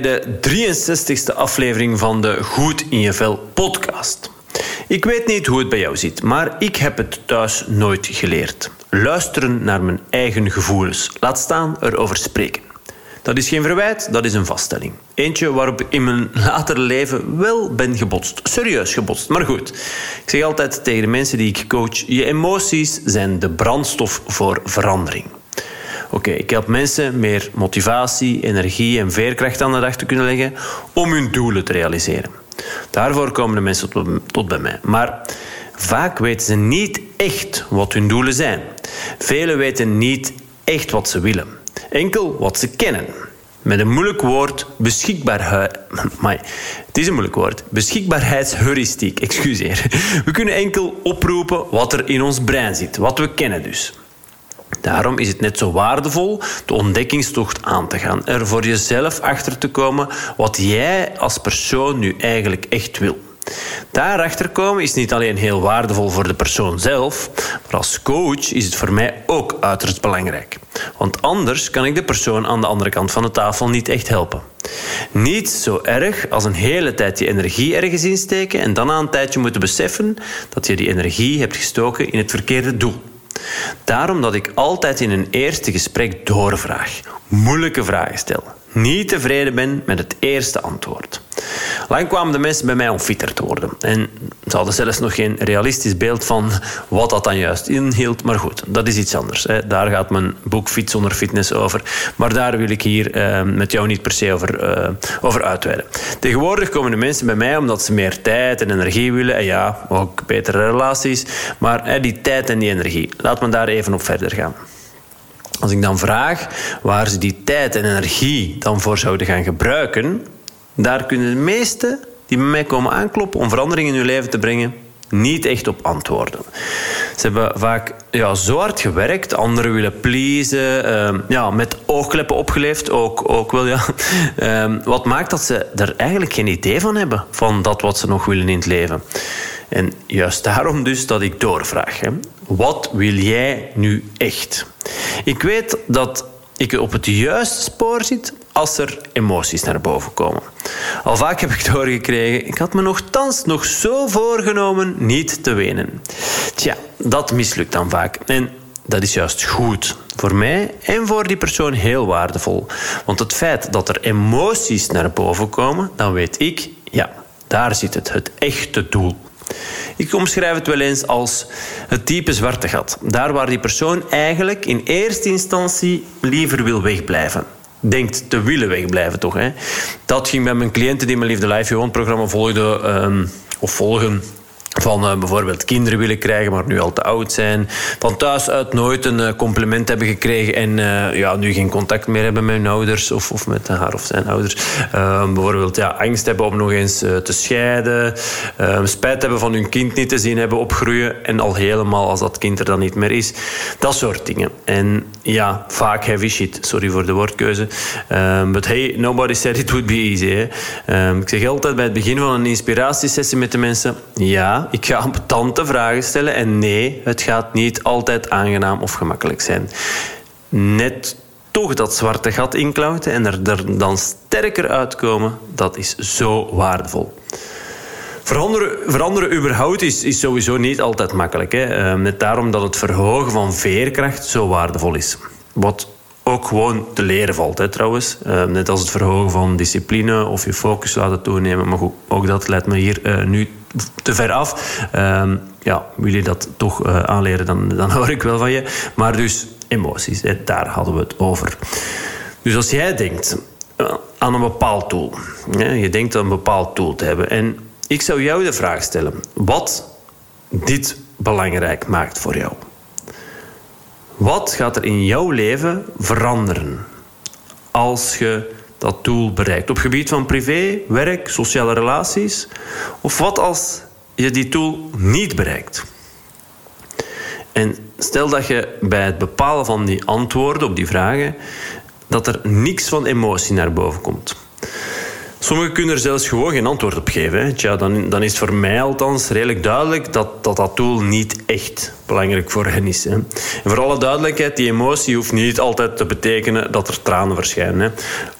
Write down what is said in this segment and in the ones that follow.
bij de 63ste aflevering van de Goed in je Vel podcast. Ik weet niet hoe het bij jou zit, maar ik heb het thuis nooit geleerd. Luisteren naar mijn eigen gevoelens, laat staan erover spreken. Dat is geen verwijt, dat is een vaststelling. Eentje waarop ik in mijn later leven wel ben gebotst. Serieus gebotst, maar goed. Ik zeg altijd tegen de mensen die ik coach: je emoties zijn de brandstof voor verandering. Oké, ik help mensen meer motivatie, energie en veerkracht aan de dag te kunnen leggen om hun doelen te realiseren. Daarvoor komen de mensen tot, bij mij. Maar vaak weten ze niet echt wat hun doelen zijn. Velen weten niet echt wat ze willen. Enkel wat ze kennen. Met een moeilijk woord, beschikbaarheid. Het is een moeilijk woord. Beschikbaarheidsheuristiek, excuseer. We kunnen enkel oproepen wat er in ons brein zit, wat we kennen dus. Daarom is het net zo waardevol de ontdekkingstocht aan te gaan. Er voor jezelf achter te komen wat jij als persoon nu eigenlijk echt wil. Daarachter komen is niet alleen heel waardevol voor de persoon zelf, maar als coach is het voor mij ook uiterst belangrijk. Want anders kan ik de persoon aan de andere kant van de tafel niet echt helpen. Niet zo erg als een hele tijd je energie ergens insteken en dan na een tijdje moeten beseffen dat je die energie hebt gestoken in het verkeerde doel. Daarom dat ik altijd in een eerste gesprek doorvraag, moeilijke vragen stel, niet tevreden ben met het eerste antwoord. Lang kwamen de mensen bij mij om fitter te worden. En ze hadden zelfs nog geen realistisch beeld van wat dat dan juist inhield. Maar goed, dat is iets anders. Hè. Daar gaat mijn boek Fiets zonder fitness over. Maar daar wil ik hier eh, met jou niet per se over, uh, over uitweiden. Tegenwoordig komen de mensen bij mij omdat ze meer tijd en energie willen. En ja, ook betere relaties. Maar die tijd en die energie. Laat me daar even op verder gaan. Als ik dan vraag waar ze die tijd en energie dan voor zouden gaan gebruiken, daar kunnen de meesten die bij mij komen aankloppen om verandering in hun leven te brengen, niet echt op antwoorden. Ze hebben vaak ja, zo hard gewerkt, anderen willen pleasen, uh, ja, met oogkleppen opgeleefd ook, ook wel. Ja. Uh, wat maakt dat ze er eigenlijk geen idee van hebben, van dat wat ze nog willen in het leven. En juist daarom dus dat ik doorvraag. Hè. Wat wil jij nu echt? Ik weet dat ik op het juiste spoor zit als er emoties naar boven komen. Al vaak heb ik doorgekregen, ik had me nogthans nog zo voorgenomen niet te wenen. Tja, dat mislukt dan vaak. En dat is juist goed. Voor mij en voor die persoon heel waardevol. Want het feit dat er emoties naar boven komen, dan weet ik, ja, daar zit het, het echte doel. Ik omschrijf het wel eens als het type zwarte gat. Daar waar die persoon eigenlijk in eerste instantie liever wil wegblijven denkt te willen wegblijven, toch? Hè? Dat ging bij mijn cliënten die mijn Liefde Life Gewoon programma volgden um, of volgen van uh, bijvoorbeeld kinderen willen krijgen, maar nu al te oud zijn. Van thuis uit nooit een uh, compliment hebben gekregen en uh, ja, nu geen contact meer hebben met hun ouders of, of met haar of zijn ouders. bijvoorbeeld ja, angst hebben om nog eens te scheiden. spijt hebben van hun kind niet te zien hebben opgroeien. En al helemaal als dat kind er dan niet meer is. Dat soort dingen. En ja, vaak heavy shit. Sorry voor de woordkeuze. but hey, nobody said it would be easy. Ik zeg altijd bij het begin van een inspiratiesessie met de mensen... Ja, ik ga ambetante vragen stellen. En nee, het gaat niet altijd aangenaam of gemakkelijk zijn. Net toch dat zwarte gat inklauten en er, er dan sterker uitkomen, dat is zo waardevol. Veranderen, veranderen überhaupt is, is sowieso niet altijd makkelijk. Hè. Ehm, net daarom dat het verhogen van veerkracht zo waardevol is. Wat ook gewoon te leren valt, hè, trouwens. Ehm, net als het verhogen van discipline of je focus laten toenemen. Maar goed, ook dat leidt me hier uh, nu te ver af. Um, ja, wil je dat toch uh, aanleren, dan, dan hoor ik wel van je. Maar dus emoties, daar hadden we het over. Dus als jij denkt uh, aan een bepaald doel, hè, je denkt aan een bepaald doel te hebben, en ik zou jou de vraag stellen: wat dit belangrijk maakt voor jou? Wat gaat er in jouw leven veranderen als je dat doel bereikt? Op gebied van privé, werk, sociale relaties? Of wat als je die doel niet bereikt? En stel dat je bij het bepalen van die antwoorden op die vragen, dat er niks van emotie naar boven komt. Sommigen kunnen er zelfs gewoon geen antwoord op geven. Tja, dan, dan is voor mij althans redelijk duidelijk dat, dat dat doel niet echt belangrijk voor hen is. Hè. En voor alle duidelijkheid, die emotie hoeft niet altijd te betekenen dat er tranen verschijnen. Hè.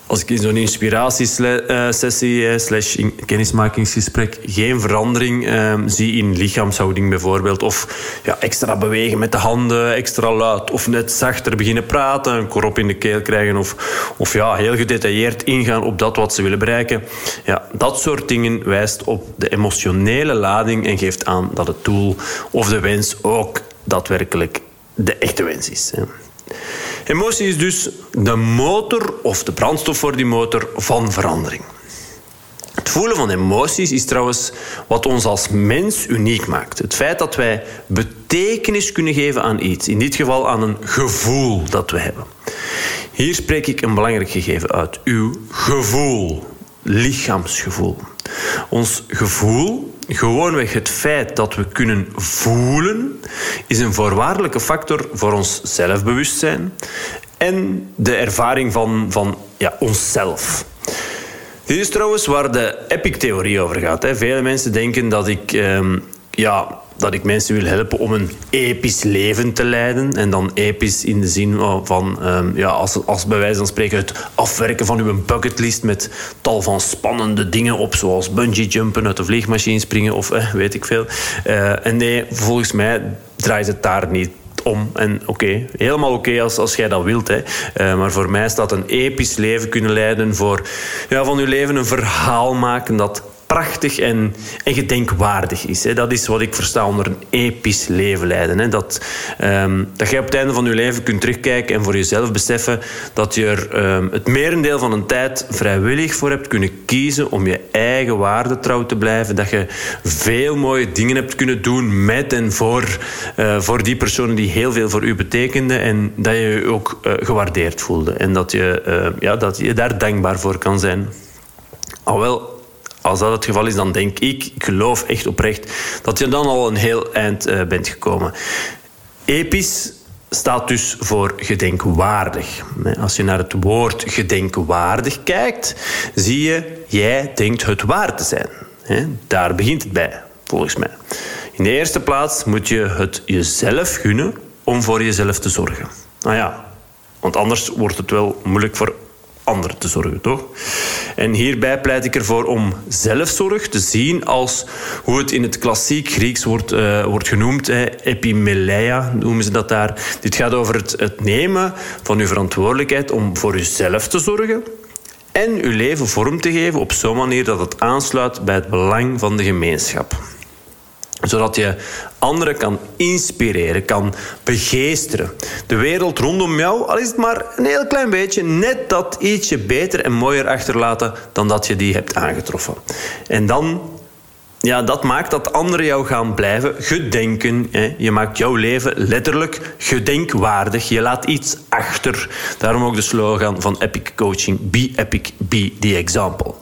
Als ik in zo'n inspiratiesessie eh, slash kennismakingsgesprek geen verandering uh, zie in lichaamshouding bijvoorbeeld, of ja, extra bewegen met de handen, extra luid, of net zachter beginnen praten, een korop in de keel krijgen, of, of ja, heel gedetailleerd ingaan op dat wat ze willen bereiken. Ja, dat soort dingen wijst op de emotionele lading en geeft aan dat het doel of de wens ook daadwerkelijk de echte wens is. Emotie is dus de motor of de brandstof voor die motor van verandering. Het voelen van emoties is trouwens wat ons als mens uniek maakt. Het feit dat wij betekenis kunnen geven aan iets, in dit geval aan een gevoel dat we hebben. Hier spreek ik een belangrijk gegeven uit. Uw gevoel, lichaamsgevoel. Ons gevoel, gewoonweg het feit dat we kunnen voelen, is een voorwaardelijke factor voor ons zelfbewustzijn en de ervaring van, van ja, onszelf. Dit is trouwens waar de epic-theorie over gaat. Hè. Vele mensen denken dat ik ehm, ja, dat ik mensen wil helpen om een episch leven te leiden. En dan episch in de zin van, um, ja, als, als bij wijze van spreken, het afwerken van uw bucketlist met tal van spannende dingen op, zoals bungee jumpen, uit de vliegmachine springen of eh, weet ik veel. Uh, en nee, volgens mij draait het daar niet om. En oké, helemaal oké als, als jij dat wilt. Hè. Uh, maar voor mij staat een episch leven kunnen leiden voor ja, van je leven een verhaal maken dat prachtig en, en gedenkwaardig is. Hè. Dat is wat ik versta onder een episch leven leiden. Hè. Dat, um, dat jij op het einde van je leven kunt terugkijken en voor jezelf beseffen dat je er um, het merendeel van een tijd vrijwillig voor hebt kunnen kiezen om je eigen waarde trouw te blijven. Dat je veel mooie dingen hebt kunnen doen met en voor, uh, voor die personen die heel veel voor u betekenden en dat je je ook uh, gewaardeerd voelde. En dat je, uh, ja, dat je daar dankbaar voor kan zijn. Alhoewel, als dat het geval is, dan denk ik, ik geloof echt oprecht, dat je dan al een heel eind uh, bent gekomen. Episch staat dus voor gedenkwaardig. Als je naar het woord gedenkwaardig kijkt, zie je, jij denkt het waar te zijn. Daar begint het bij, volgens mij. In de eerste plaats moet je het jezelf gunnen om voor jezelf te zorgen. Nou ja, want anders wordt het wel moeilijk voor anderen te zorgen, toch? En hierbij pleit ik ervoor om zelfzorg te zien als hoe het in het klassiek Grieks wordt, uh, wordt genoemd, hè, epimeleia noemen ze dat daar. Dit gaat over het, het nemen van uw verantwoordelijkheid om voor uzelf te zorgen en uw leven vorm te geven op zo'n manier dat het aansluit bij het belang van de gemeenschap zodat je anderen kan inspireren, kan begeesteren. De wereld rondom jou, al is het maar een heel klein beetje, net dat ietsje beter en mooier achterlaten dan dat je die hebt aangetroffen. En dan, ja, dat maakt dat anderen jou gaan blijven gedenken. Je maakt jouw leven letterlijk gedenkwaardig. Je laat iets achter. Daarom ook de slogan van Epic Coaching: Be epic, be the example.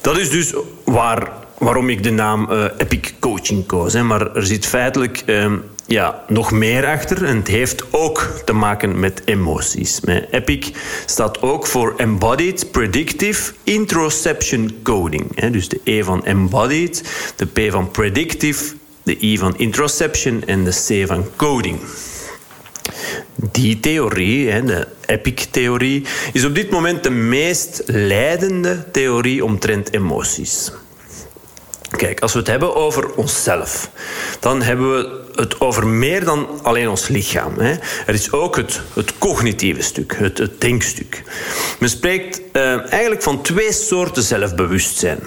Dat is dus waar waarom ik de naam uh, Epic Coaching koos. Hè. Maar er zit feitelijk uh, ja, nog meer achter. En het heeft ook te maken met emoties. Epic staat ook voor Embodied Predictive Introception Coding. Hè. Dus de E van Embodied, de P van Predictive, de I van Introception en de C van Coding. Die theorie, de EPIC-theorie, is op dit moment de meest leidende theorie omtrent emoties. Kijk, als we het hebben over onszelf, dan hebben we het over meer dan alleen ons lichaam. Hè. Er is ook het, het cognitieve stuk, het, het denkstuk. Men spreekt uh, eigenlijk van twee soorten zelfbewustzijn.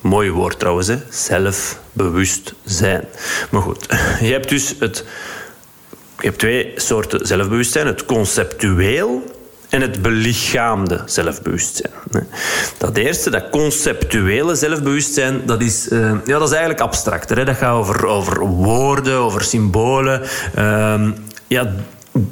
Mooi woord trouwens, hè? zelfbewustzijn. Maar goed, je hebt dus het, je hebt twee soorten zelfbewustzijn: het conceptueel en het belichaamde zelfbewustzijn. Dat eerste, dat conceptuele zelfbewustzijn, dat is, uh, ja, dat is eigenlijk abstracter. Dat gaat over, over woorden, over symbolen. Uh, ja,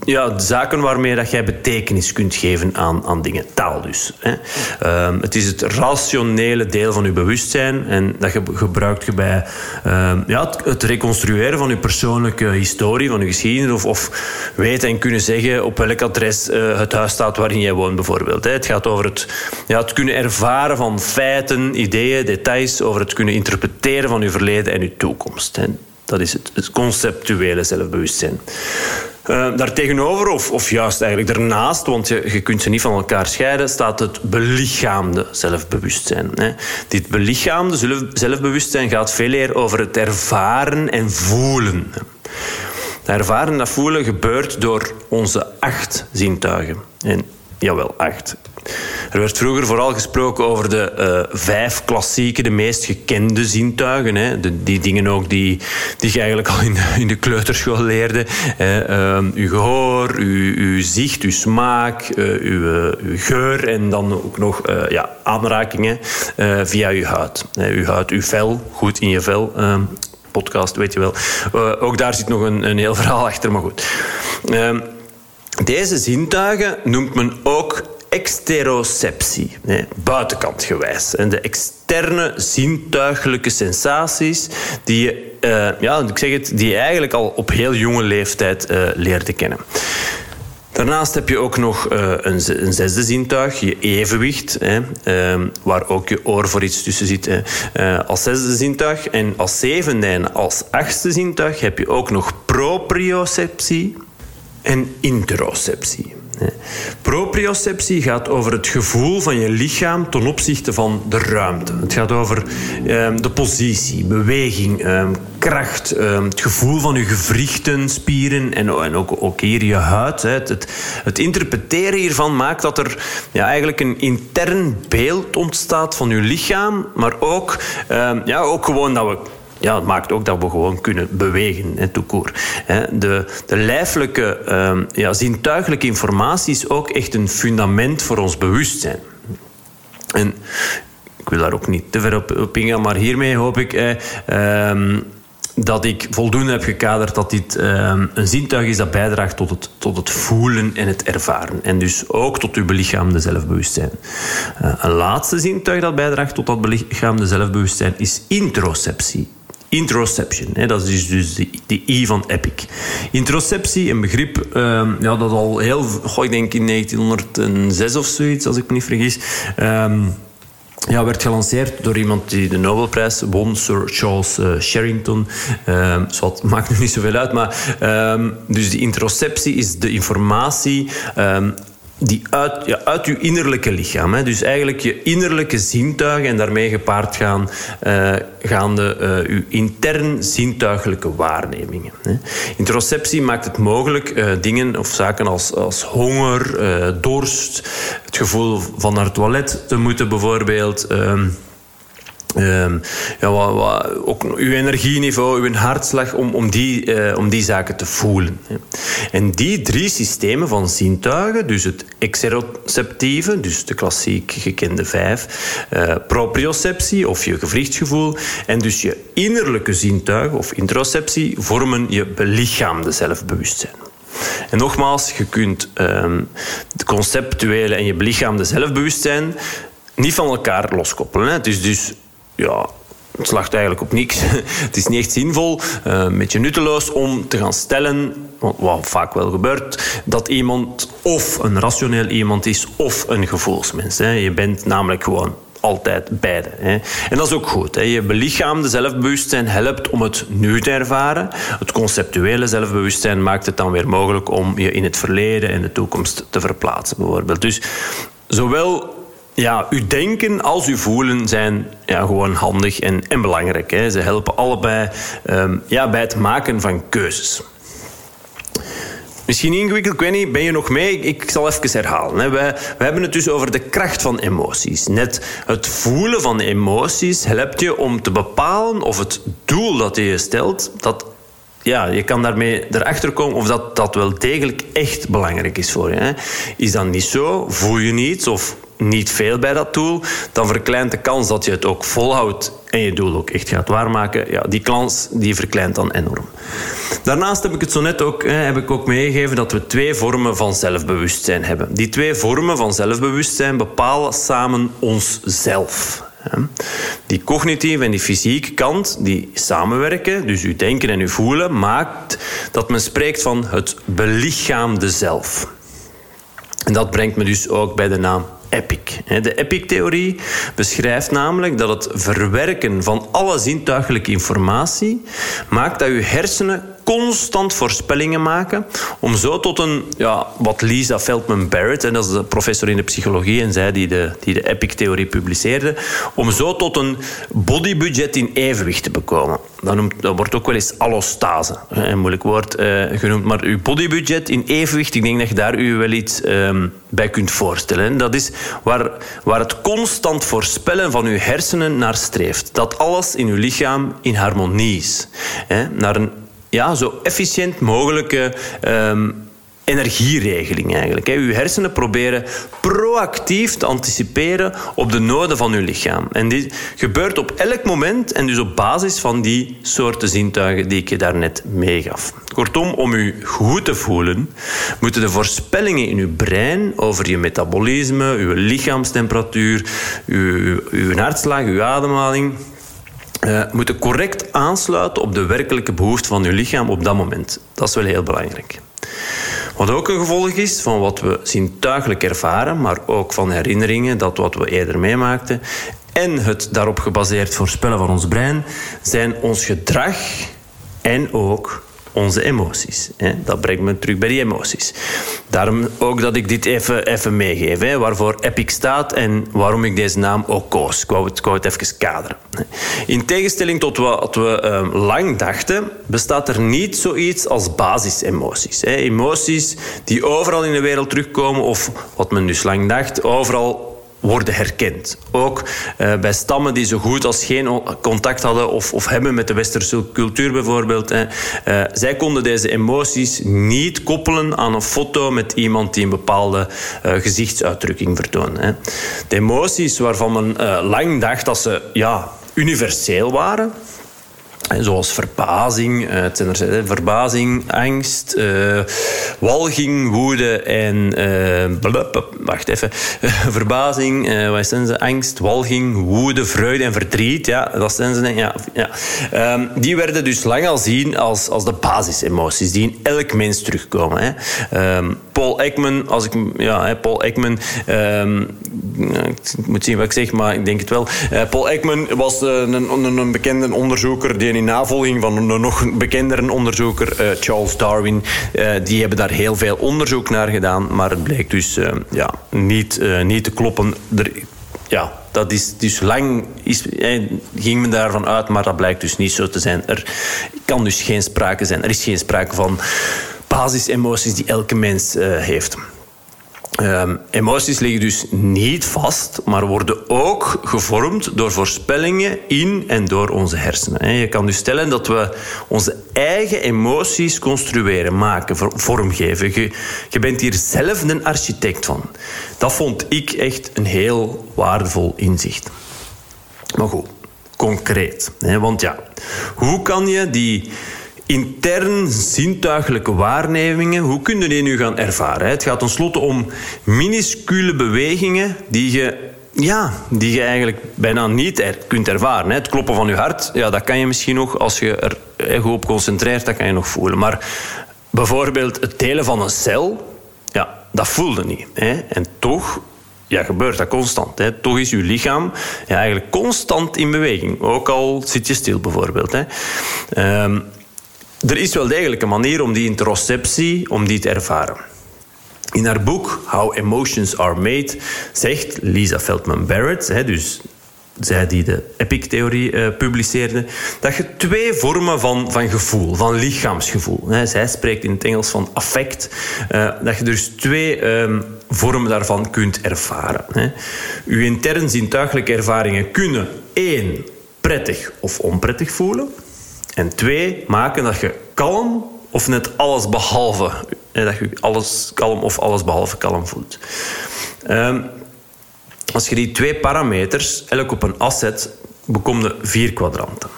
ja, zaken waarmee dat jij betekenis kunt geven aan, aan dingen. Taal dus. Hè. Uh, het is het rationele deel van je bewustzijn. En dat gebruikt je bij uh, ja, het, reconstrueren van je persoonlijke historie, van je geschiedenis. Of, of weten en kunnen zeggen op welk adres uh, het huis staat waarin jij woont, bijvoorbeeld. Hè. Het gaat over het, ja, het kunnen ervaren van feiten, ideeën, details. Over het kunnen interpreteren van je verleden en je toekomst. Hè. Dat is het, het conceptuele zelfbewustzijn. Uh, daartegenover, of, of juist eigenlijk daarnaast, want je, je kunt ze niet van elkaar scheiden, staat het belichaamde zelfbewustzijn. Hè. Dit belichaamde zelfbewustzijn gaat veel eer over het ervaren en voelen. Dat ervaren en dat voelen gebeurt door onze acht zintuigen. En jawel, acht. Er werd vroeger vooral gesproken over de uh, vijf klassieke, de meest gekende zintuigen. Hè. De, die dingen ook die, die je eigenlijk al in, in de kleuterschool leerde. Uh, uw gehoor, uw, uw zicht, uw smaak, uh, uw, geur en dan ook nog ja, aanrakingen via uw huid. uw huid, uw vel, goed in je vel ehm, podcast, weet je wel. ook daar zit nog een, een heel verhaal achter, maar goed. Ehm, deze zintuigen noemt men ook exteroceptie, buitenkantgewijs. En de externe zintuigelijke sensaties die je, uh, ja, ik zeg het, die eigenlijk al op heel jonge leeftijd uh, leerde kennen. Daarnaast heb je ook nog uh, een, een, zesde zintuig, je evenwicht, hè, uh, waar ook je oor voor iets tussen zit. Als zesde zintuig. En als zevende en als achtste zintuig heb je ook nog proprioceptie en interoceptie. Proprioceptie gaat over het gevoel van je lichaam ten opzichte van de ruimte. Het gaat over ehm, de positie, beweging, ehm, kracht, ehm, het gevoel van je gewrichten, spieren en, en ook, ook, hier je huid. Het, het, interpreteren hiervan maakt dat er ja, eigenlijk een intern beeld ontstaat van je lichaam, maar ook, ja, ook gewoon dat we ja, het maakt ook dat we gewoon kunnen bewegen, en toekoor. De, de lijfelijke, uh, ja, zintuigelijke informatie is ook echt een fundament voor ons bewustzijn. En ik wil daar ook niet te ver op, op ingaan, maar hiermee hoop ik... Eh, dat ik voldoende heb gekaderd dat dit ehm, een zintuig is dat bijdraagt tot het, tot het voelen en het ervaren. En dus ook tot uw belichaamde zelfbewustzijn. Uh, een laatste zintuig dat bijdraagt tot dat belichaamde zelfbewustzijn is interoceptie. Introception, hè, dat is dus de, de I van Epic. Introceptie, een begrip uh, ja, dat al heel, ik denk in 1906 of zoiets, als ik me niet vergis. Uh, ja, werd gelanceerd door iemand die de Nobelprijs won, Sir Charles uh, Sherrington. Uh, het maakt nu niet zoveel uit, maar dus die introceptie is de informatie die uit, uit je innerlijke lichaam. Hè. Dus eigenlijk je innerlijke zintuigen en daarmee gepaard gaan, uh, gaande uh, je intern zintuigelijke waarnemingen. Hè. Interoceptie maakt het mogelijk uh, dingen of zaken als, als honger, dorst, het gevoel van naar het toilet te moeten bijvoorbeeld. Ehm, ja, wat, ook uw energieniveau, uw hartslag, om, om, die, uh, om die zaken te voelen. En die drie systemen van zintuigen, dus het exeroceptieve, dus de klassiek gekende vijf, uh, proprioceptie of je gewrichtsgevoel, en dus je innerlijke zintuigen of interoceptie, vormen je belichaamde zelfbewustzijn. En nogmaals, je kunt het conceptuele en je belichaamde zelfbewustzijn niet van elkaar loskoppelen. Hè. Dus, dus ja, het slacht eigenlijk op niks. het is niet echt zinvol, uh, een beetje nutteloos om te gaan stellen, wat vaak wel gebeurt, dat iemand of een rationeel iemand is of een gevoelsmens. Je bent namelijk gewoon altijd beide. Hè. En dat is ook goed. Hè. Je belichaamde zelfbewustzijn helpt om het nu te ervaren. Het conceptuele zelfbewustzijn maakt het dan weer mogelijk om je in het verleden en de toekomst te verplaatsen, bijvoorbeeld. Dus zowel ja, uw denken als uw voelen zijn ja, gewoon handig en, en belangrijk. Hè. Ze helpen allebei um, ja, bij het maken van keuzes. Misschien ingewikkeld, ik weet niet, ben je nog mee? Ik zal even herhalen. Wij hebben het dus over de kracht van emoties. Net het voelen van emoties helpt je om te bepalen of het doel dat je stelt, dat ja, je kan daarmee erachter komen of dat, dat wel degelijk echt belangrijk is voor je. Is dat niet zo? Voel je niets of niet veel bij dat doel, dan verkleint de kans dat je het ook volhoudt en je doel ook echt gaat waarmaken, ja, die kans die verkleint dan enorm. Daarnaast heb ik het zo net ook, heb ik ook meegegeven dat we twee vormen van zelfbewustzijn hebben. Die twee vormen van zelfbewustzijn bepalen samen onszelf. Die cognitieve en die fysieke kant die samenwerken, dus uw denken en uw voelen, maakt dat men spreekt van het belichaamde zelf. En dat brengt me dus ook bij de naam epic. De epic-theorie beschrijft namelijk dat het verwerken van alle zintuigelijke informatie maakt dat je hersenen constant voorspellingen maken. Om zo tot een, ja, wat Lisa Feldman Barrett, en dat is de professor in de psychologie en zij die de, die de Epic-theorie publiceerde, om zo tot een bodybudget in evenwicht te bekomen. Dat, noemt, dat wordt ook wel eens allostase, een moeilijk woord uh, genoemd. Maar uw bodybudget in evenwicht, ik denk dat je daar u wel iets um, bij kunt voorstellen. Dat is waar, waar het constant voorspellen van uw hersenen naar streeft. Dat alles in uw lichaam in harmonie is. Naar een ja, zo efficiënt mogelijke um, energieregeling eigenlijk. Uw hersenen proberen proactief te anticiperen op de noden van uw lichaam. En dit gebeurt op elk moment en dus op basis van die soorten zintuigen die ik je daarnet meegaf. Kortom, om u goed te voelen, moeten de voorspellingen in uw brein over je metabolisme, uw lichaamstemperatuur, uw hartslag, uw ademhaling, uh, moeten correct aansluiten op de werkelijke behoefte van uw lichaam op dat moment. Dat is wel heel belangrijk. Wat ook een gevolg is van wat we zintuigelijk ervaren, maar ook van herinneringen, dat wat we eerder meemaakten, en het daarop gebaseerd voorspellen van ons brein, zijn ons gedrag en ook onze emoties. Dat brengt me terug bij die emoties. Daarom ook dat ik dit even, even meegeef. Waarvoor Epic staat en waarom ik deze naam ook koos. Ik wou het, ik het even kaderen. In tegenstelling tot wat we ehm, lang dachten, bestaat er niet zoiets als basisemoties. Emoties die overal in de wereld terugkomen, of wat men dus lang dacht, overal worden herkend. Ook uh, bij stammen die zo goed als geen contact hadden of, of hebben met de westerse cultuur bijvoorbeeld. Uh, zij konden deze emoties niet koppelen aan een foto met iemand die een bepaalde uh, gezichtsuitdrukking vertoont. Hè. De emoties waarvan men lang dacht dat ze ja, universeel waren, Zoals verbazing, eh, het er, verbazing, angst, uh, walging, woede en. Uh, wacht even. verbazing, wat zijn ze? Angst, walging, woede, vreugde en verdriet. Ja, dat zijn ze. Ja, ja. Um, die werden dus lang al zien als, als de basisemoties die in elk mens terugkomen. Hè. Um, Paul Ekman, als ik. Ja, Paul Ekman. Um, ik moet zien wat ik zeg, maar ik denk het wel. Paul Ekman was een, een, een bekende onderzoeker die in navolging van een nog bekendere onderzoeker, uh, Charles Darwin. Die hebben daar heel veel onderzoek naar gedaan, maar het bleek dus ja, niet, niet te kloppen. Ja, dat is dus lang is, ging men daarvan uit, maar dat blijkt dus niet zo te zijn. Er kan dus geen sprake zijn. Er is geen sprake van basisemoties die elke mens heeft. Um, emoties liggen dus niet vast, maar worden ook gevormd door voorspellingen in en door onze hersenen. Je kan dus stellen dat we onze eigen emoties construeren, maken, vormgeven. Je, je bent hier zelf een architect van. Dat vond ik echt een heel waardevol inzicht. Maar goed, concreet. Want ja, hoe kan je die intern zintuigelijke waarnemingen, hoe kun je die nu gaan ervaren? Het gaat tenslotte om minuscule bewegingen die je ja, die je eigenlijk bijna niet kunt ervaren. Het kloppen van je hart, ja, dat kan je misschien nog, als je er goed op concentreert, dat kan je nog voelen. Maar bijvoorbeeld het delen van een cel, ja, dat voelde niet. Hè? En toch ja, gebeurt dat constant. Hè. Toch is je lichaam eigenlijk constant in beweging. Ook al zit je stil bijvoorbeeld. Hè. Um, er is wel degelijk een manier om die interoceptie om die te ervaren. In haar boek How Emotions Are Made zegt Lisa Feldman Barrett, dus zij die de Epic-theorie uh, publiceerde, dat je twee vormen van, van gevoel, van lichaamsgevoel, zij spreekt in het Engels van affect, uh, dat je dus twee um, vormen daarvan kunt ervaren. Hè. Uw intern zintuigelijke ervaringen kunnen één, prettig of onprettig voelen. En twee, maken dat je kalm of net alles behalve. Dat je alles kalm of alles behalve kalm voelt. Um, als je die twee parameters elk op een as zet, bekom je vier kwadranten.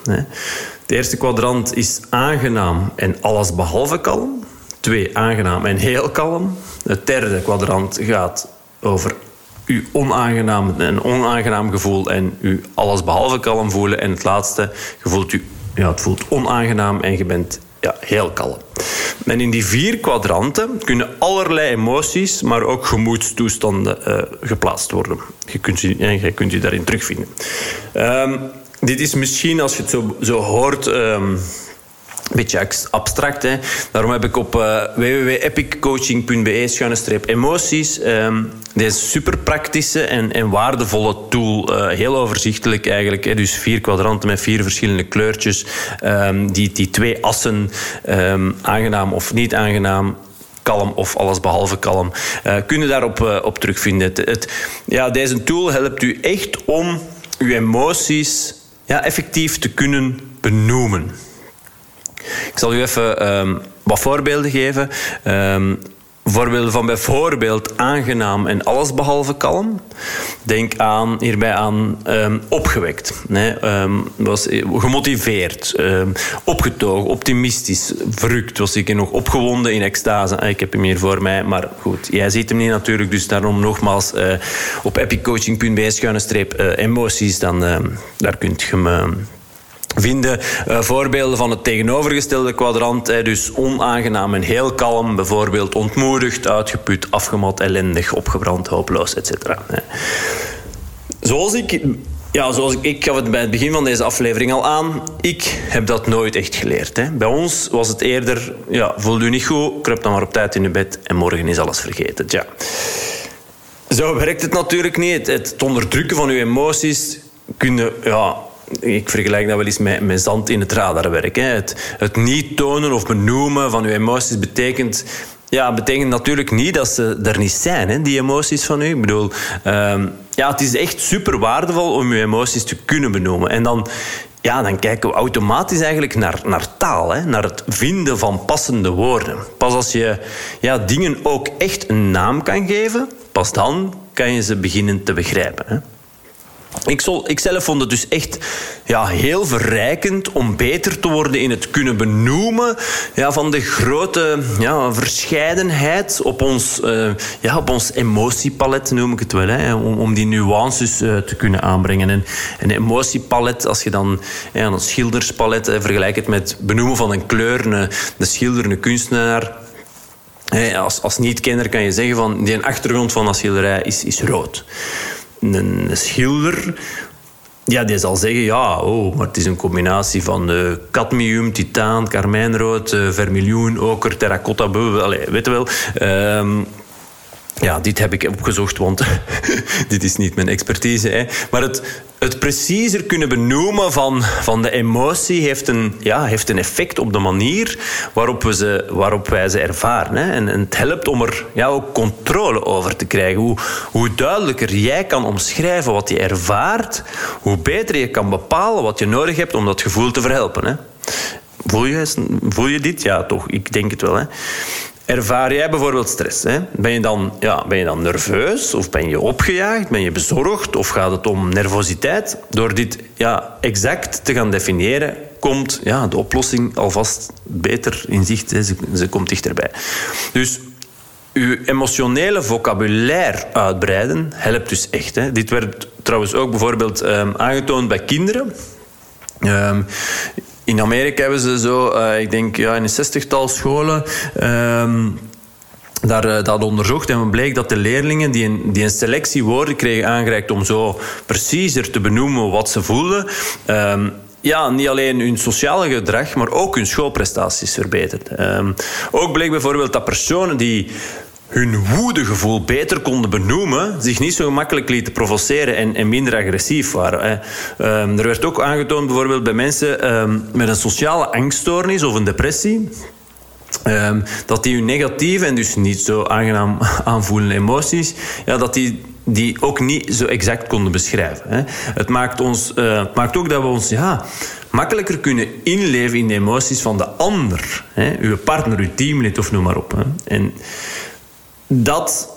De eerste kwadrant is aangenaam en alles behalve kalm. Twee, aangenaam en heel kalm. Het derde kwadrant gaat over uw onaangenaam en onaangenaam gevoel en uw alles behalve kalm voelen. En het laatste, je voelt u ja, het voelt onaangenaam en je bent ja, heel kalm. En in die vier kwadranten kunnen allerlei emoties, maar ook gemoedstoestanden uh, geplaatst worden. Je kunt, je, je kunt je daarin terugvinden. Um, dit is misschien, als je het zo, zo hoort... Um, beetje abstract. Hè. Daarom heb ik op uh, www.epiccoaching.be-emoties um, deze super praktische en, en waardevolle tool. Uh, heel overzichtelijk eigenlijk. Hè. Dus vier kwadranten met vier verschillende kleurtjes. Um, die, die twee assen, um, aangenaam of niet aangenaam, kalm of alles behalve kalm, uh, kunnen daarop uh, op terugvinden. Het, ja, deze tool helpt u echt om uw emoties ja, effectief te kunnen benoemen. Ik zal u even um, wat voorbeelden geven. Um, voorbeelden van bijvoorbeeld aangenaam en allesbehalve kalm. Denk aan, hierbij aan um, opgewekt, was gemotiveerd, um, opgetogen, optimistisch, verrukt. Was ik nog opgewonden in extase. Ik heb hem hier voor mij, maar goed, jij ziet hem niet natuurlijk. Dus daarom nogmaals uh, op epiccoaching.be schuine streep uh, emoties, dan daar kunt je hem vinden uh, voorbeelden van het tegenovergestelde kwadrant. Hè, dus onaangenaam en heel kalm. Bijvoorbeeld ontmoedigd, uitgeput, afgemat, ellendig, opgebrand, hopeloos, etc. Zoals ik... Ja, zoals ik, ik gaf het bij het begin van deze aflevering al aan. Ik heb dat nooit echt geleerd. Hè. Bij ons was het eerder... Ja, voel u niet goed, kruip dan maar op tijd in je bed en morgen is alles vergeten. Tja. Zo werkt het natuurlijk niet. Het, het onderdrukken van uw emoties kunnen... Ja, ik vergelijk dat wel eens met, met zand in het radarwerk. Hè. Het, niet tonen of benoemen van uw emoties betekent ja, betekent natuurlijk niet dat ze er niet zijn, hè, die emoties van u. Ik bedoel, um, ja, het is echt super waardevol om uw emoties te kunnen benoemen. En dan, ja, dan kijken we automatisch eigenlijk naar, naar taal, hè, naar het vinden van passende woorden. Pas als je ja, dingen ook echt een naam kan geven, pas dan kan je ze beginnen te begrijpen. Hè. Ik, ik zelf vond het dus echt ja, heel verrijkend om beter te worden in het kunnen benoemen ja, van de grote ja, verscheidenheid op ons, uh, ja, op ons emotiepalet, noem ik het wel. Hè, om, die nuances uh, te kunnen aanbrengen. En een emotiepalet, als je dan ja, een schilderspalet uh, vergelijkt het met benoemen van een kleur, een, de schilder, een kunstenaar. als, als niet-kenner kan je zeggen van die achtergrond van een schilderij is, is rood een schilder ja, die zal zeggen, ja, oh, maar het is een combinatie van uh, cadmium, titaan, karmijnrood, uh, vermiljoen, oker, terracotta, weet je wel. Uh, ja, dit heb ik opgezocht, want dit is niet mijn expertise. Hè. Maar het, het preciezer kunnen benoemen van, van de emotie heeft een, ja, heeft een effect op de manier waarop, we ze, waarop wij ze ervaren. Hè. En, het helpt om er ja, ook controle over te krijgen. Hoe, hoe duidelijker jij kan omschrijven wat je ervaart, hoe beter je kan bepalen wat je nodig hebt om dat gevoel te verhelpen. Hè. Voel je, voel je dit? Ja, toch. Ik denk het wel. Hè. Ervaar jij bijvoorbeeld stress? Hè? Ben, je dan, ja, ben je dan nerveus of ben je opgejaagd? Ben je bezorgd of gaat het om nervositeit? Door dit ja, exact te gaan definiëren, komt ja, de oplossing alvast beter in zicht. Hè? Ze, komt dichterbij. Dus uw emotionele vocabulaire uitbreiden helpt dus echt. Hè? Dit werd trouwens ook bijvoorbeeld um, aangetoond bij kinderen. Um, in Amerika hebben ze zo, uh, ik denk ja, in een zestigtal scholen. Uh, daar, uh, dat onderzocht en bleek dat de leerlingen die een, die een selectie woorden kregen aangereikt om zo preciezer te benoemen wat ze voelden, ehm, ja, niet alleen hun sociale gedrag, maar ook hun schoolprestaties verbeterden. Um, ook bleek bijvoorbeeld dat personen die hun woedegevoel beter konden benoemen, zich niet zo gemakkelijk lieten provoceren en, en minder agressief waren. Um, er werd ook aangetoond bijvoorbeeld bij mensen um, met een sociale angststoornis of een depressie. Um, dat die hun negatieve en dus niet zo aangenaam aanvoelende emoties, ja, dat die die ook niet zo exact konden beschrijven. Hè. Het, maakt ons, het maakt ook dat we ons ja, makkelijker kunnen inleven in de emoties van de ander. Hè. Uw partner, uw teamlid of noem maar op. Hè. En dat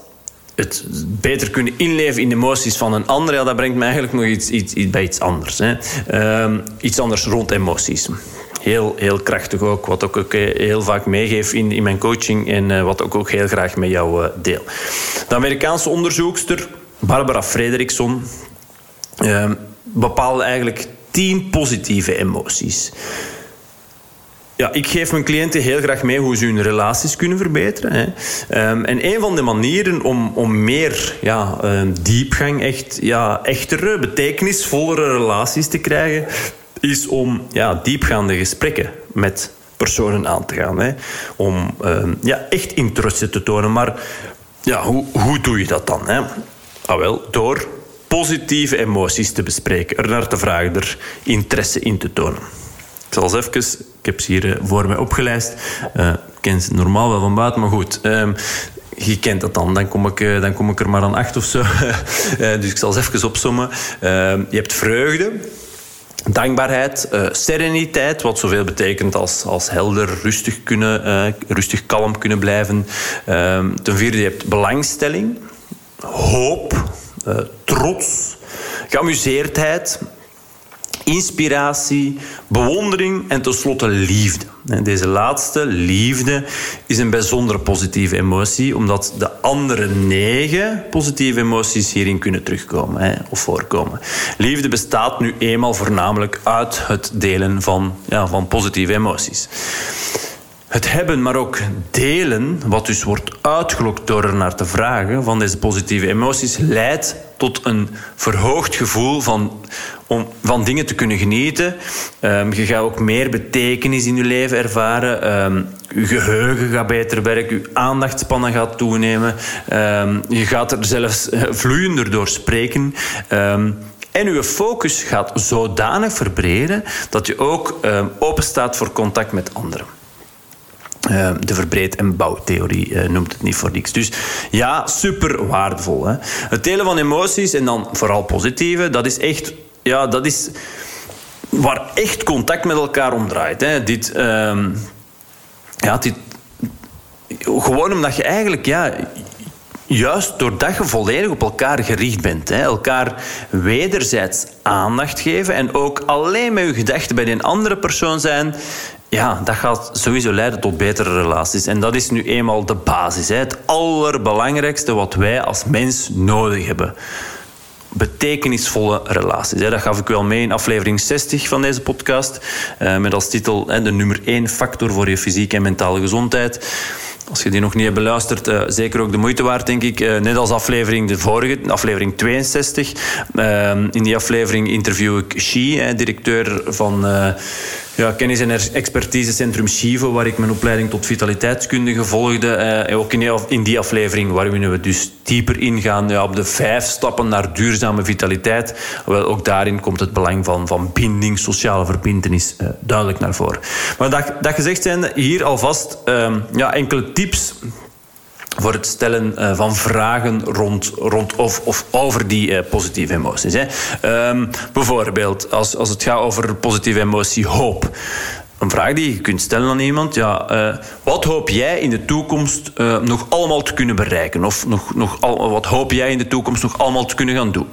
het beter kunnen inleven in de emoties van een ander, ja, dat brengt me eigenlijk nog iets, iets, iets bij iets anders. Hè. Uh, iets anders rond emoties. Heel, heel krachtig ook, wat ook, ook heel vaak meegeef in, in mijn coaching en uh, wat ook, ook heel graag met jou uh, deel. De Amerikaanse onderzoekster Barbara Frederickson uh, bepaalde eigenlijk tien positieve emoties. Ja, ik geef mijn cliënten heel graag mee hoe ze hun relaties kunnen verbeteren. Hè. Um, en een van de manieren om, om meer ja, um, diepgang, echt, ja, echtere, betekenisvollere relaties te krijgen, is om ja, diepgaande gesprekken met personen aan te gaan. Hè, om ehm, ja, echt interesse te tonen. Maar ja, hoe, hoe doe je dat dan? Hè? Ah, wel, door positieve emoties te bespreken, er naar te vragen, er interesse in te tonen. Ik zal eens even, heb ze hier eh, voor mij opgelijst. Uh, ik ken ze normaal wel van buiten, maar goed. Um, je kent dat dan, dan kom ik, eh, dan kom ik er maar aan acht of zo. dus ik zal eens even opzommen. Ehm, je hebt vreugde, dankbaarheid, sereniteit, wat zoveel betekent als, als helder, rustig, kunnen, rustig kalm kunnen blijven. Uh, ten vierde, je hebt belangstelling, hoop, trots, geamuseerdheid, inspiratie, bewondering en tenslotte liefde. Deze laatste, liefde, is een bijzondere positieve emotie, omdat de andere negen positieve emoties hierin kunnen terugkomen of voorkomen. Liefde bestaat nu eenmaal voornamelijk uit het delen van, ja, van positieve emoties. Het hebben, maar ook delen, wat dus wordt uitgelokt door er naar te vragen van deze positieve emoties, leidt tot een verhoogd gevoel van, om van dingen te kunnen genieten. Um, je gaat ook meer betekenis in je leven ervaren. Um, je geheugen gaat beter werken, je aandachtspannen gaat toenemen. Um, je gaat er zelfs eh, vloeiender door spreken. En uw focus gaat zodanig verbreden dat je ook open staat voor contact met anderen. De verbreed- en bouwtheorie uh, noemt het niet voor niks. Dus ja, super waardevol. Hè? Het delen van emoties en dan vooral positieve, dat is echt, ja, dat is waar echt contact met elkaar om draait. Hè? Dit, uh, ja, dit, gewoon omdat je eigenlijk, ja, juist doordat je volledig op elkaar gericht bent, hè, elkaar wederzijds aandacht geven en ook alleen met je gedachten bij een andere persoon zijn, ja, dat gaat sowieso leiden tot betere relaties. En dat is nu eenmaal de basis. Hè. Het allerbelangrijkste wat wij als mens nodig hebben. Betekenisvolle relaties. Dat gaf ik wel mee in aflevering 60 van deze podcast. Eh, met als titel de nummer 1 factor voor je fysieke en mentale gezondheid. Als je die nog niet hebt beluisterd, uh, zeker ook de moeite waard, denk ik. Uh, net als aflevering de vorige, aflevering 62. Uh, in die aflevering interview ik Shi, directeur van ja, kennis- en expertisecentrum Chivo, waar ik mijn opleiding tot vitaliteitskundige volgde. Eh, ook in, die aflevering waar we dus dieper ingaan ja, op de vijf stappen naar duurzame vitaliteit. Ook daarin komt het belang van, van binding, sociale verbindenis eh, duidelijk naar voren. Maar dat, dat gezegd zijn, hier alvast eh, ja, enkele tips voor het stellen eh, van vragen rond, rond of, of over die uh, positieve emoties. Hè. Um, bijvoorbeeld, als, als het gaat over positieve emotie hoop. Een vraag die je kunt stellen aan iemand. Ja, uh, wat hoop jij in de toekomst nog allemaal te kunnen bereiken? Of nog, nog al, wat hoop jij in de toekomst nog allemaal te kunnen gaan doen?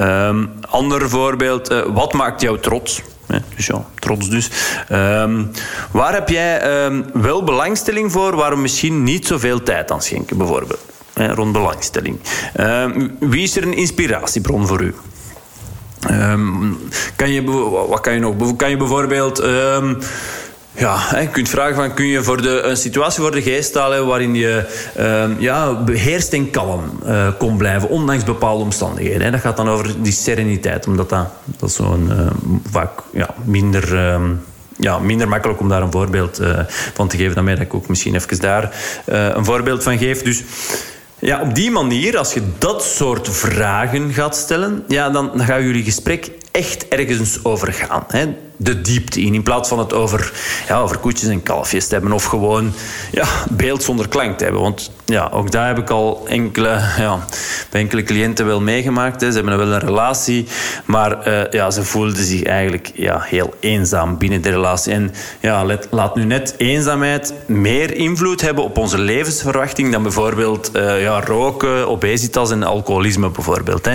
Um, ander voorbeeld. wat maakt jou trots? dus ja, trots dus. Um, waar heb jij um, wel belangstelling voor, waar we misschien niet zoveel tijd aan schenken, bijvoorbeeld? Hè, rond belangstelling. Wie is er een inspiratiebron voor u? Kan je, wat kan je nog? Kan je bijvoorbeeld ja, je kunt vragen van kun je voor de, een situatie voor de geest halen waarin je uh, ja, beheerst en kalm uh, kon blijven, ondanks bepaalde omstandigheden. Hè. Dat gaat dan over die sereniteit, omdat dat, dat zo'n vaak ja, minder. Ja, minder makkelijk om daar een voorbeeld uh, van te geven dan mij, dat ik ook misschien even daar uh, een voorbeeld van geef. Dus ja, op die manier, als je dat soort vragen gaat stellen, ja, dan, gaat jullie gesprek echt ergens over gaan. Hè? De diepte in. In plaats van het over, ja, over koetjes en kalfjes te hebben. Of gewoon ja, beeld zonder klank te hebben. Want ja, ook daar heb ik al enkele, ja, bij enkele cliënten wel meegemaakt. Hè. Ze hebben wel een relatie. Maar uh, ja, ze voelden zich eigenlijk ja, heel eenzaam binnen de relatie. En ja, laat nu net eenzaamheid meer invloed hebben op onze levensverwachting dan bijvoorbeeld uh, ja, roken, obesitas en alcoholisme bijvoorbeeld. Hè.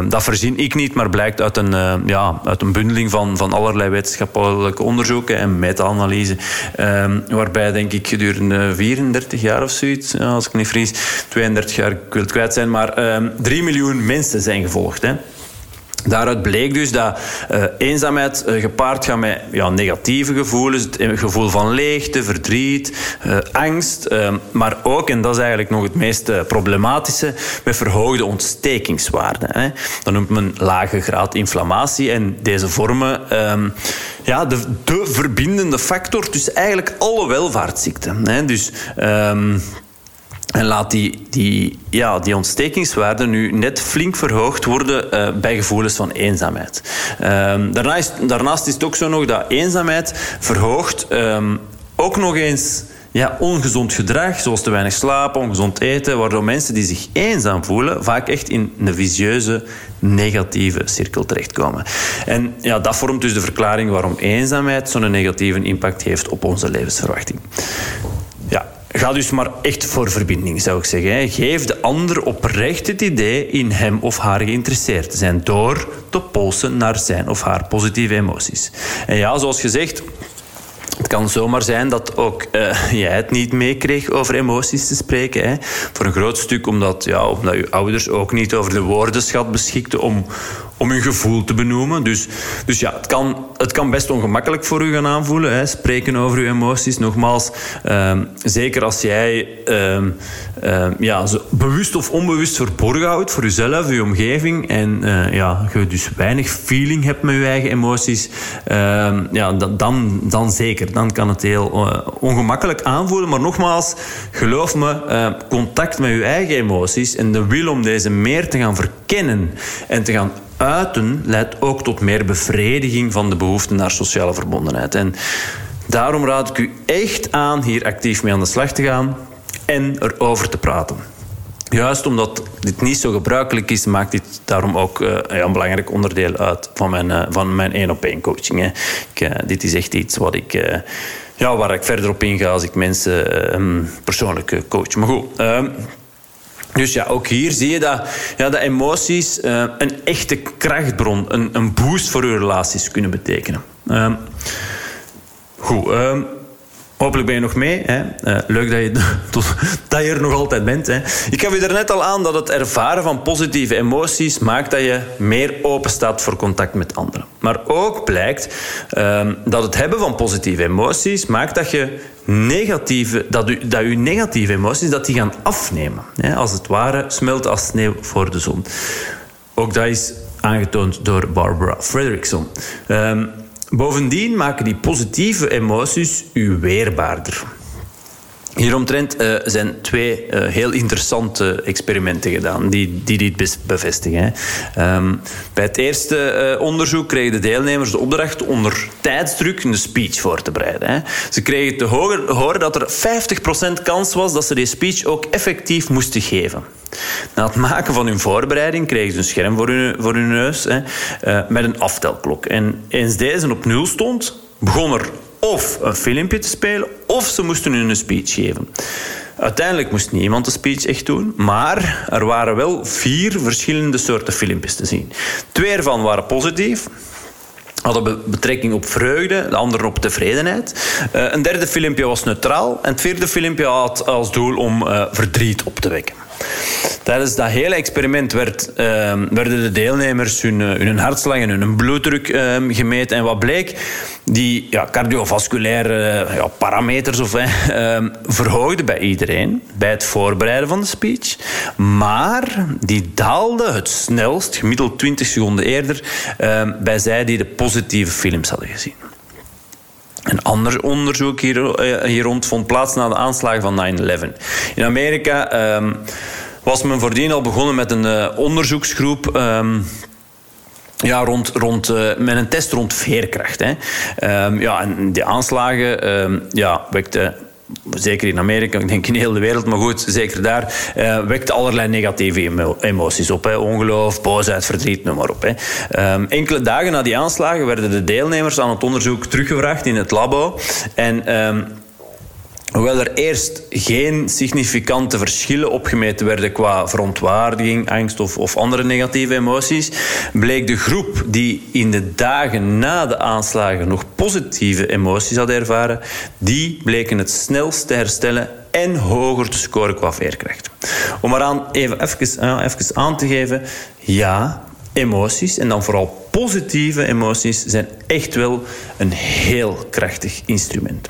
Uh, dat verzin ik niet, maar blijkt uit een uh, ja, uit een bundeling van, van allerlei wetenschappelijke onderzoeken en meta-analyse. Uh, waarbij, denk ik, gedurende 34 jaar of zoiets, als ik niet vries, 32 jaar, ik wil het kwijt zijn, maar uh, ehm, 3 miljoen mensen zijn gevolgd. Hè. Daaruit bleek dus dat uh, eenzaamheid uh, gepaard gaat met ja, negatieve gevoelens. Het gevoel van leegte, verdriet, angst. maar ook, en dat is eigenlijk nog het meest problematische, met verhoogde ontstekingswaarden. Hè. Dat noemt men lage graad inflammatie. En deze vormen um, ja, de, de verbindende factor tussen eigenlijk alle welvaartsziekten. Hè. Dus... En laat die, die, ja, die ontstekingswaarden nu net flink verhoogd worden uh, bij gevoelens van eenzaamheid. Um, daarnaast, daarnaast is het ook zo nog dat eenzaamheid verhoogt um, ook nog eens ja, ongezond gedrag, zoals te weinig slapen, ongezond eten, waardoor mensen die zich eenzaam voelen vaak echt in een visieuze negatieve cirkel terechtkomen. En ja, dat vormt dus de verklaring waarom eenzaamheid zo'n negatieve impact heeft op onze levensverwachting. Ga dus maar echt voor verbinding, zou ik zeggen. Geef de ander oprecht het idee in hem of haar geïnteresseerd te zijn door te polsen naar zijn of haar positieve emoties. En ja, zoals gezegd, het kan zomaar zijn dat ook uh, jij het niet meekreeg over emoties te spreken. Hè. Voor een groot stuk omdat, ja, omdat je ouders ook niet over de woordenschat beschikten om, om hun gevoel te benoemen. Dus, dus ja, het kan, het kan best ongemakkelijk voor u gaan aanvoelen. Hè. Spreken over uw emoties. Nogmaals, um, zeker als jij um, um, ja, bewust of onbewust verborgen houdt voor jezelf, je omgeving. En uh, ja, je dus weinig feeling hebt met je eigen emoties. ja, dan, dan zeker. Dan kan het heel uh, ongemakkelijk aanvoelen. Maar nogmaals, geloof me, contact met je eigen emoties en de wil om deze meer te gaan verkennen en te gaan uiten leidt ook tot meer bevrediging van de behoefte naar sociale verbondenheid. En daarom raad ik u echt aan hier actief mee aan de slag te gaan en erover te praten. Juist omdat dit niet zo gebruikelijk is, maakt dit daarom ook uh, een belangrijk onderdeel uit van mijn, uh, van mijn één-op-één coaching. Hè. Ik, uh, dit is echt iets wat ik, ja, waar ik verder op inga als ik mensen persoonlijk coach. Maar goed, ehm, dus ja, ook hier zie je dat, ja, dat emoties uh, een echte krachtbron, een, een boost voor je relaties kunnen betekenen. Uh, goed, uh, hopelijk ben je nog mee. Hè. Eh, leuk dat je, dat je er nog altijd bent. Hè. Ik gaf je er net al aan dat het ervaren van positieve emoties maakt dat je meer open staat voor contact met anderen. Maar ook blijkt ehm, dat het hebben van positieve emoties maakt dat je negatieve, dat, u, dat uw negatieve emoties dat die gaan afnemen. Hè? Als het ware smelt als sneeuw voor de zon. Ook dat is aangetoond door Barbara Fredrickson. Um, bovendien maken die positieve emoties u weerbaarder. Hieromtrent uh, zijn twee uh, heel interessante experimenten gedaan die, die dit bevestigen. Um, bij het eerste uh, onderzoek kregen de deelnemers de opdracht onder tijdsdruk een speech voor te bereiden. Hè. Ze kregen te horen dat er 50% kans was dat ze die speech ook effectief moesten geven. Na het maken van hun voorbereiding kregen ze een scherm voor hun, voor hun neus hè, met een aftelklok. En eens deze op nul stond, begon er of een filmpje te spelen, of ze moesten hun een speech geven. Uiteindelijk moest niemand de speech echt doen, maar er waren wel vier verschillende soorten filmpjes te zien. Twee ervan waren positief, hadden betrekking op vreugde, de andere op tevredenheid. Uh, een derde filmpje was neutraal en het vierde filmpje had als doel om uh, verdriet op te wekken. Tijdens dat hele experiment werd, uh, werden de deelnemers hun, eh, hun hartslag en hun bloeddruk uh, gemeten. En wat bleek? Die ja, cardiovasculaire ja, parameters of, uh, verhoogden bij iedereen bij het voorbereiden van de speech. Maar die daalden het snelst, gemiddeld 20 seconden eerder, ehm, bij zij die de positieve films hadden gezien. Een ander onderzoek hier, eh, hier rond vond plaats na de aanslagen van 9-11. In Amerika um, was men voordien al begonnen met een uh, onderzoeksgroep. Um, ja, rond, rond, uh, met een test rond veerkracht. Hè. Um, ja, en die aanslagen ja, wekten zeker in Amerika, ik denk in heel de wereld, maar goed, zeker daar, uh, wekt allerlei negatieve emoties op. Hè. Ongeloof, boosheid, verdriet, noem maar op. Um, enkele dagen na die aanslagen werden de deelnemers aan het onderzoek teruggevraagd in het labo. En um, Hoewel er eerst geen significante verschillen opgemeten werden qua verontwaardiging, angst of, of, andere negatieve emoties, bleek de groep die in de dagen na de aanslagen nog positieve emoties had ervaren, die bleken het snelst te herstellen en hoger te scoren qua veerkracht. Om eraan even, even, even aan te geven, ja, emoties, en dan vooral positieve emoties, zijn echt wel een heel krachtig instrument.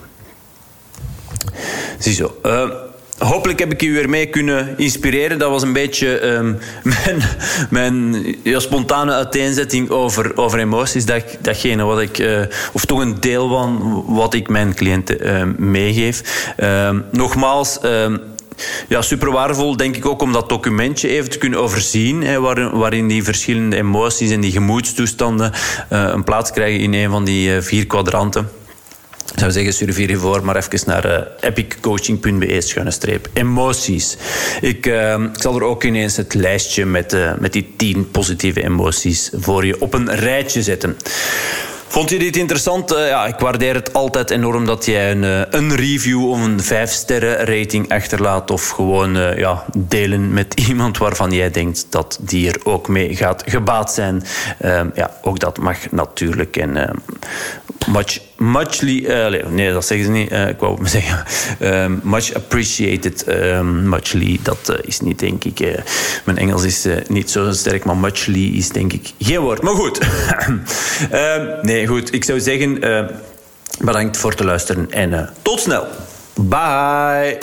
Ziezo. Uh, hopelijk heb ik u weer mee kunnen inspireren. Dat was een beetje um, mijn, mijn ja, spontane uiteenzetting over, over emoties. Dat, datgene wat ik, uh, of toch een deel van wat ik mijn cliënten uh, meegeef. Nogmaals. Ja, super waardevol denk ik ook om dat documentje even te kunnen overzien, hè, waarin, waarin die verschillende emoties en die gemoedstoestanden een plaats krijgen in een van die vier kwadranten. Zou zeggen, surveer je voor maar even naar uh, epiccoaching.be schuine streep emoties. Ik, uh, ik, zal er ook ineens het lijstje met, uh, met die tien positieve emoties voor je op een rijtje zetten. Vond je dit interessant? Uh, ja, ik waardeer het altijd enorm dat jij een, een review of een 5 sterren rating achterlaat. Of gewoon ja, delen met iemand waarvan jij denkt dat die er ook mee gaat gebaat zijn. Ehm, ja, ook dat mag natuurlijk. En ehm, much, muchly, nee, dat zeggen ze niet. ik wou maar zeggen. Um, much appreciated. muchly, dat is niet, denk ik. mijn Engels is niet zo sterk, maar muchly is, denk ik, geen woord. Maar goed. nee goed. Ik zou zeggen, uh, bedankt voor het luisteren en uh, tot snel. Bye.